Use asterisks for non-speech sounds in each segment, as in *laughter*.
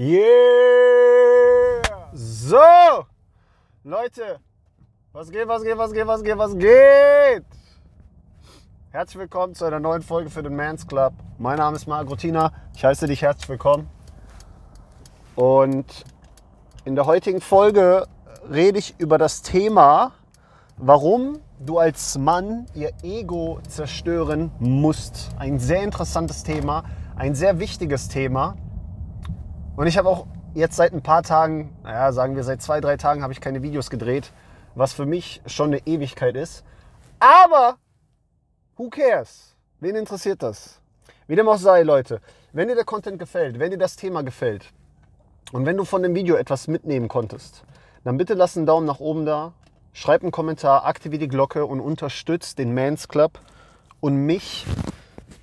Yeah! So! Leute, was geht, was geht, was geht, was geht, was geht? Herzlich willkommen zu einer neuen Folge für den Mans Club. Mein Name ist Marc Rutina. Ich heiße dich herzlich willkommen. Und in der heutigen Folge rede ich über das Thema, warum du als Mann ihr Ego zerstören musst. Ein sehr interessantes Thema, ein sehr wichtiges Thema. Und ich habe auch jetzt seit ein paar Tagen, naja, sagen wir seit zwei, drei Tagen, habe ich keine Videos gedreht, was für mich schon eine Ewigkeit ist. Aber, who cares? Wen interessiert das? Wie dem auch sei, Leute, wenn dir der Content gefällt, wenn dir das Thema gefällt und wenn du von dem Video etwas mitnehmen konntest, dann bitte lass einen Daumen nach oben da, schreib einen Kommentar, aktiviere die Glocke und unterstütze den Mans Club und mich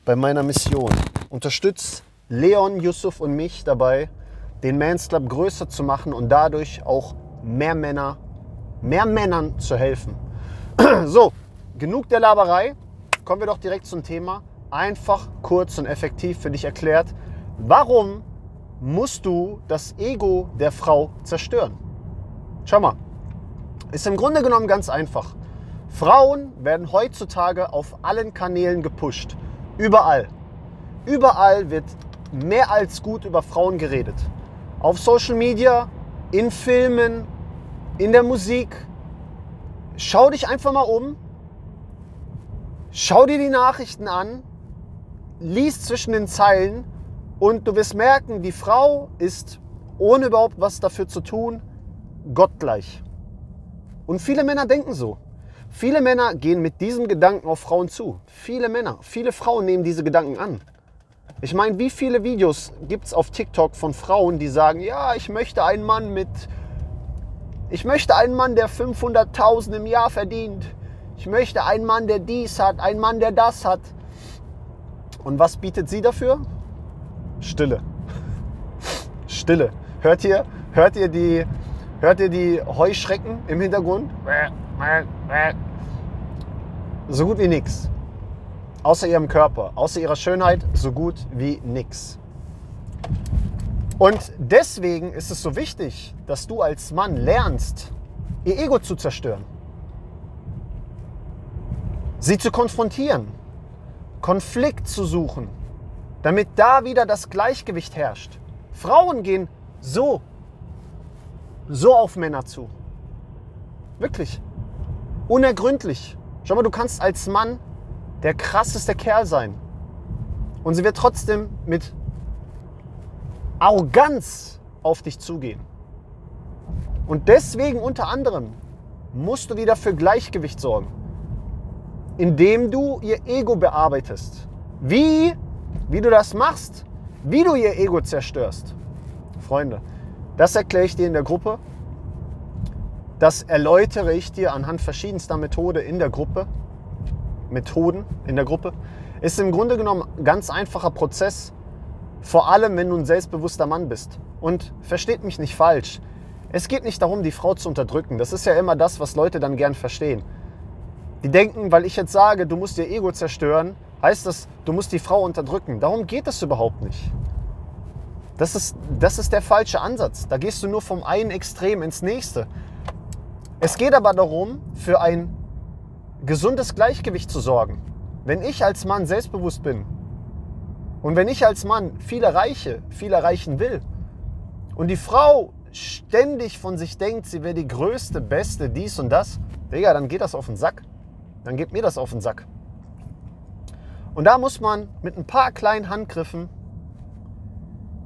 bei meiner Mission. Unterstütze Leon, Yusuf und mich dabei, den Mans Club größer zu machen und dadurch auch mehr Männer, mehr Männern zu helfen. *clears throat* So, genug der Laberei. Kommen wir doch direkt zum Thema. Einfach, kurz und effektiv für dich erklärt. Warum musst du das Ego der Frau zerstören? Schau mal, ist im Grunde genommen ganz einfach. Frauen werden heutzutage auf allen Kanälen gepusht. Überall. Überall wird mehr als gut über Frauen geredet. Auf Social Media, in Filmen, in der Musik. Schau dich einfach mal um. Schau dir die Nachrichten an. Lies zwischen den Zeilen und du wirst merken, die Frau ist, ohne überhaupt was dafür zu tun, gottgleich. Und viele Männer denken so. Viele Männer gehen mit diesem Gedanken auf Frauen zu. Viele Männer, viele Frauen nehmen diese Gedanken an. Ich meine, wie viele Videos gibt es auf TikTok von Frauen, die sagen, ja, ich möchte einen Mann mit, ich möchte einen Mann, der 500.000 im Jahr verdient. Ich möchte einen Mann, der dies hat, einen Mann, der das hat. Und was bietet sie dafür? Stille. Stille. Hört ihr, hört ihr die, hört ihr die Heuschrecken im Hintergrund? So gut wie nichts. Außer ihrem Körper, außer ihrer Schönheit, so gut wie nichts. Und deswegen ist es so wichtig, dass du als Mann lernst, ihr Ego zu zerstören. Sie zu konfrontieren, Konflikt zu suchen, damit da wieder das Gleichgewicht herrscht. Frauen gehen so, so auf Männer zu. Wirklich. Unergründlich. Schau mal, du kannst als Mann der krasseste Kerl sein. Und sie wird trotzdem mit Arroganz auf dich zugehen. Und deswegen unter anderem musst du wieder für Gleichgewicht sorgen, indem du ihr Ego bearbeitest. Wie? Wie du das machst, wie du ihr Ego zerstörst. Freunde, das erkläre ich dir in der Gruppe. Das erläutere ich dir anhand verschiedenster Methoden in der Gruppe. Methoden in der Gruppe, ist im Grunde genommen ein ganz einfacher Prozess, vor allem wenn du ein selbstbewusster Mann bist. Und versteht mich nicht falsch, es geht nicht darum, die Frau zu unterdrücken. Das ist ja immer das, was Leute dann gern verstehen. Die denken, weil ich jetzt sage, du musst ihr Ego zerstören, heißt das, du musst die Frau unterdrücken. Darum geht es überhaupt nicht. Das ist, das ist der falsche Ansatz. Da gehst du nur vom einen Extrem ins nächste. Es geht aber darum, für ein gesundes Gleichgewicht zu sorgen. Wenn ich als Mann selbstbewusst bin und wenn ich als Mann viel erreiche, viel erreichen will und die Frau ständig von sich denkt, sie wäre die größte, beste, dies und das, Digga, dann geht das auf den Sack. Dann geht mir das auf den Sack. Und da muss man mit ein paar kleinen Handgriffen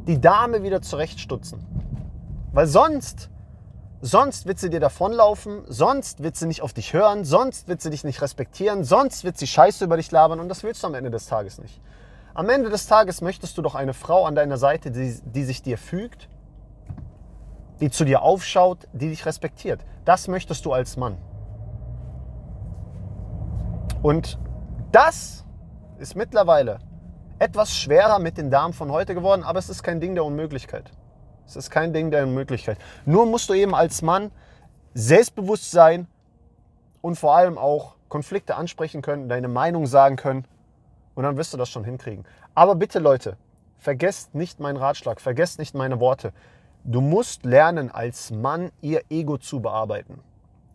die Dame wieder zurechtstutzen. Weil sonst Sonst wird sie dir davonlaufen, sonst wird sie nicht auf dich hören, sonst wird sie dich nicht respektieren, sonst wird sie Scheiße über dich labern und das willst du am Ende des Tages nicht. Am Ende des Tages möchtest du doch eine Frau an deiner Seite, die, die sich dir fügt, die zu dir aufschaut, die dich respektiert. Das möchtest du als Mann. Und das ist mittlerweile etwas schwerer mit den Damen von heute geworden, aber es ist kein Ding der Unmöglichkeit. Es ist kein Ding der Möglichkeit. Nur musst du eben als Mann selbstbewusst sein und vor allem auch Konflikte ansprechen können, deine Meinung sagen können und dann wirst du das schon hinkriegen. Aber bitte Leute, vergesst nicht meinen Ratschlag, vergesst nicht meine Worte. Du musst lernen, als Mann ihr Ego zu bearbeiten.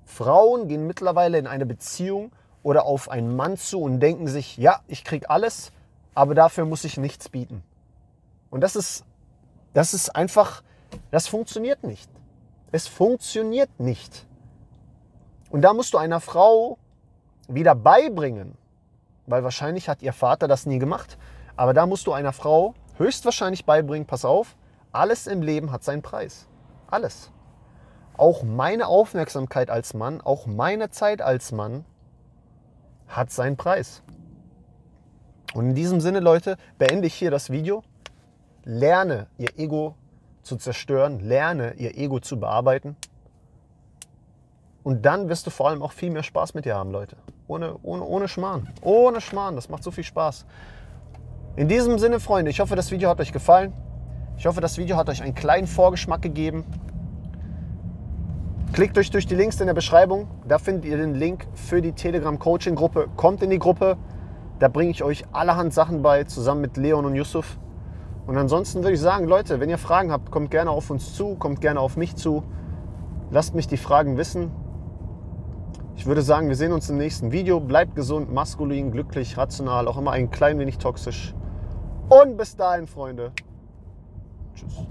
Frauen gehen mittlerweile in eine Beziehung oder auf einen Mann zu und denken sich, ja, ich krieg alles, aber dafür muss ich nichts bieten. Und das ist, das ist einfach, das funktioniert nicht. Es funktioniert nicht. Und da musst du einer Frau wieder beibringen, weil wahrscheinlich hat ihr Vater das nie gemacht, aber da musst du einer Frau höchstwahrscheinlich beibringen, pass auf, alles im Leben hat seinen Preis. Alles. Auch meine Aufmerksamkeit als Mann, auch meine Zeit als Mann hat seinen Preis. Und in diesem Sinne, Leute, beende ich hier das Video. Lerne ihr Ego zu zerstören, lerne ihr Ego zu bearbeiten. Und dann wirst du vor allem auch viel mehr Spaß mit dir haben, Leute. Ohne, ohne, ohne Schmarrn. Ohne Schmarrn. Das macht so viel Spaß. In diesem Sinne, Freunde, ich hoffe, das Video hat euch gefallen. Ich hoffe, das Video hat euch einen kleinen Vorgeschmack gegeben. Klickt euch durch die Links in der Beschreibung. Da findet ihr den Link für die Telegram-Coaching-Gruppe. Kommt in die Gruppe. Da bringe ich euch allerhand Sachen bei, zusammen mit Leon und Yusuf. Und ansonsten würde ich sagen, Leute, wenn ihr Fragen habt, kommt gerne auf uns zu, kommt gerne auf mich zu. Lasst mich die Fragen wissen. Ich würde sagen, wir sehen uns im nächsten Video. Bleibt gesund, maskulin, glücklich, rational, auch immer ein klein wenig toxisch. Und bis dahin, Freunde. Tschüss.